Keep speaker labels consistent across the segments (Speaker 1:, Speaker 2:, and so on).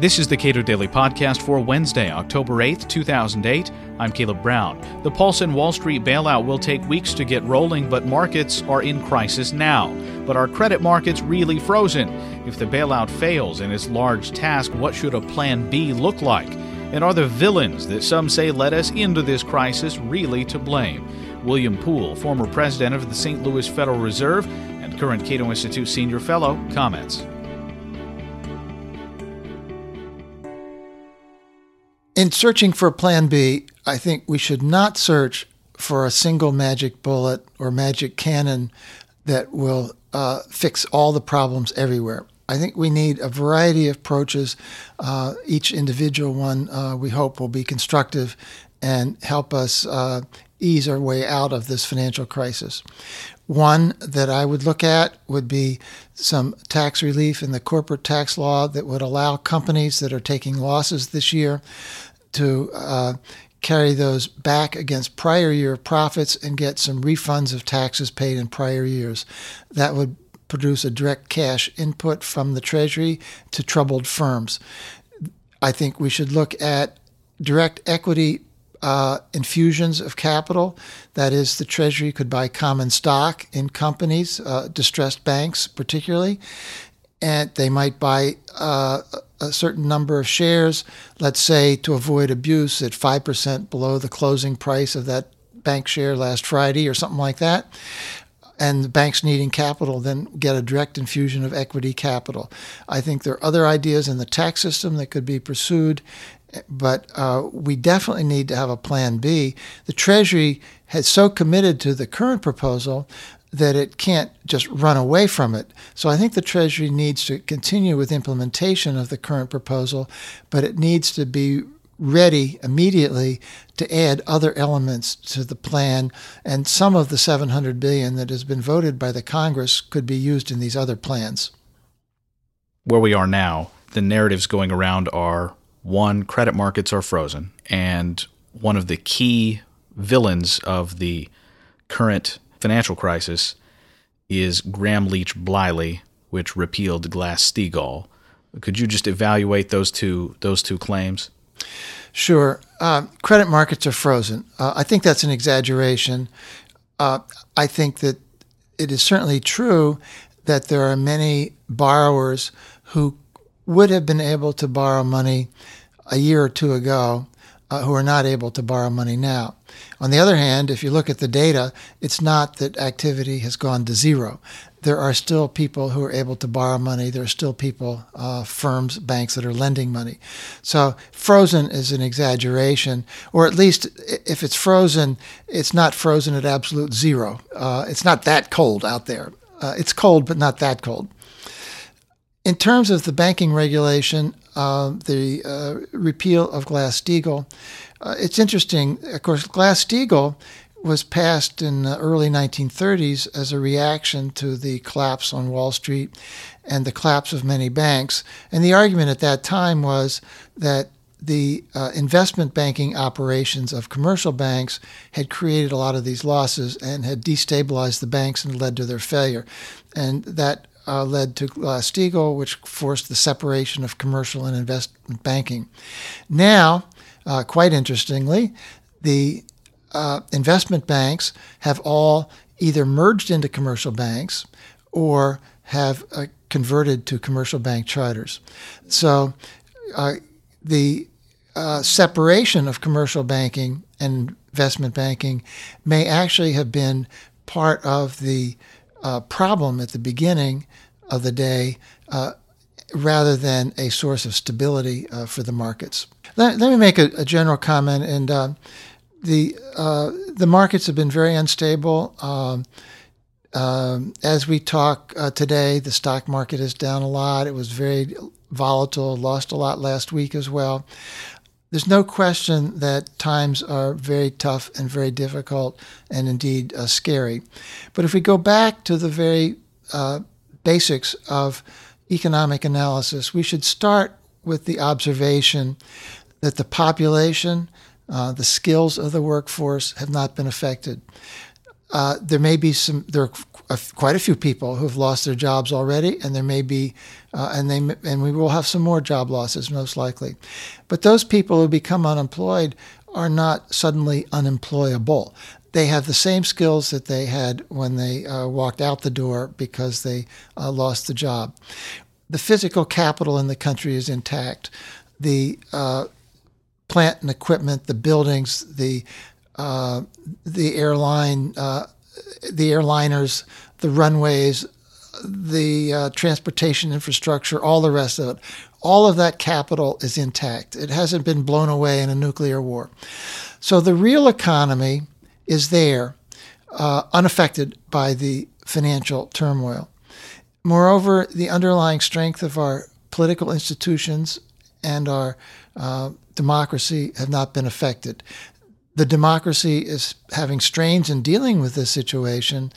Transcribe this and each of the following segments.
Speaker 1: This is the Cato Daily Podcast for Wednesday, October 8th, 2008. I'm Caleb Brown. The Pulse Paulson Wall Street bailout will take weeks to get rolling, but markets are in crisis now. But are credit markets really frozen? If the bailout fails in its large task, what should a plan B look like? And are the villains that some say led us into this crisis really to blame? William Poole, former president of the St. Louis Federal Reserve and current Cato Institute senior fellow, comments.
Speaker 2: In searching for Plan B, I think we should not search for a single magic bullet or magic cannon that will uh, fix all the problems everywhere. I think we need a variety of approaches. Uh, each individual one, uh, we hope, will be constructive and help us uh, ease our way out of this financial crisis. One that I would look at would be some tax relief in the corporate tax law that would allow companies that are taking losses this year to uh, carry those back against prior year profits and get some refunds of taxes paid in prior years. That would produce a direct cash input from the Treasury to troubled firms. I think we should look at direct equity uh, infusions of capital. That is, the Treasury could buy common stock in companies, uh, distressed banks particularly, and they might buy uh, a certain number of shares, let's say to avoid abuse at 5% below the closing price of that bank share last Friday or something like that. And the banks needing capital then get a direct infusion of equity capital. I think there are other ideas in the tax system that could be pursued, but uh, we definitely need to have a plan B. The Treasury has so committed to the current proposal that it can't just run away from it. So I think the Treasury needs to continue with implementation of the current proposal, but it needs to be ready immediately to add other elements to the plan and some of the 700 billion that has been voted by the Congress could be used in these other plans.
Speaker 1: Where we are now, the narratives going around are one credit markets are frozen and one of the key villains of the current financial crisis is Gramm Leach Bliley, which repealed Glass Steagall. Could you just evaluate those two those two claims?
Speaker 2: Sure. Uh, credit markets are frozen. Uh, I think that's an exaggeration. Uh, I think that it is certainly true that there are many borrowers who would have been able to borrow money a year or two ago uh, who are not able to borrow money now. On the other hand, if you look at the data, it's not that activity has gone to zero. There are still people who are able to borrow money. There are still people, uh, firms, banks that are lending money. So frozen is an exaggeration, or at least if it's frozen, it's not frozen at absolute zero. Uh, it's not that cold out there. Uh, it's cold, but not that cold. In terms of the banking regulation, uh, the uh, repeal of Glass Steagall, uh, it's interesting. Of course, Glass Steagall was passed in the early 1930s as a reaction to the collapse on Wall Street and the collapse of many banks. And the argument at that time was that the uh, investment banking operations of commercial banks had created a lot of these losses and had destabilized the banks and led to their failure. And that uh, led to Glass Steagall, which forced the separation of commercial and investment banking. Now, uh, quite interestingly, the uh, investment banks have all either merged into commercial banks or have uh, converted to commercial bank charters. So uh, the uh, separation of commercial banking and investment banking may actually have been part of the uh, problem at the beginning of the day uh, rather than a source of stability uh, for the markets. Let, let, me make a, a general comment. And uh, the uh, the markets have been very unstable. Um, um, as we talk uh, today, the stock market is down a lot. It was very volatile, lost a lot last week as well. There's no question that times are very tough and very difficult and indeed uh, scary. But if we go back to the very uh, basics of economic analysis, we should start with the observation that the population, uh, the skills of the workforce have not been affected. Uh, there may be some. There are quite a few people who have lost their jobs already, and there may be, uh, and they and we will have some more job losses most likely. But those people who become unemployed are not suddenly unemployable. They have the same skills that they had when they uh, walked out the door because they uh, lost the job. The physical capital in the country is intact. The uh, plant and equipment, the buildings, the the airline, uh, the airliners, the runways, the uh, transportation infrastructure, all the rest of it. All of that capital is intact. It hasn't been blown away in a nuclear war. So the real economy is there, uh, unaffected by the financial turmoil. Moreover, the underlying strength of our political institutions and our uh, democracy have not been affected the democracy is having strains in dealing with this situation,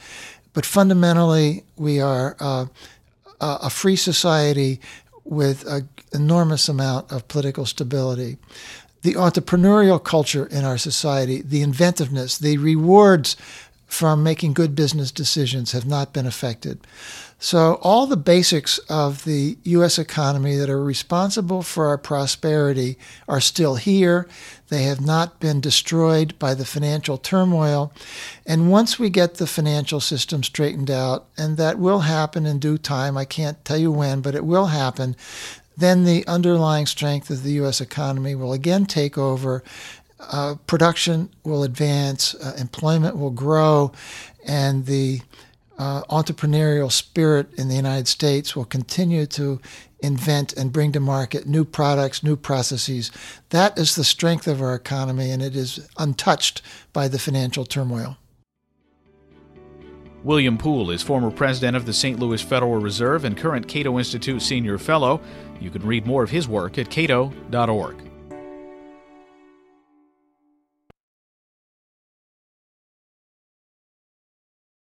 Speaker 2: but fundamentally, we are uh, a free society with an enormous amount of political stability. The entrepreneurial culture in our society, the inventiveness, the rewards from making good business decisions have not been affected. So, all the basics of the U.S. economy that are responsible for our prosperity are still here. They have not been destroyed by the financial turmoil. And once we get the financial system straightened out, and that will happen in due time, I can't tell you when, but it will happen, then the underlying strength of the U.S. economy will again take over. Uh, production will advance, uh, employment will grow, and the uh, entrepreneurial spirit in the United States will continue to invent and bring to market new products, new processes. That is the strength of our economy, and it is untouched by the financial turmoil.
Speaker 1: William Poole is former president of the St. Louis Federal Reserve and current Cato Institute senior fellow. You can read more of his work at cato.org.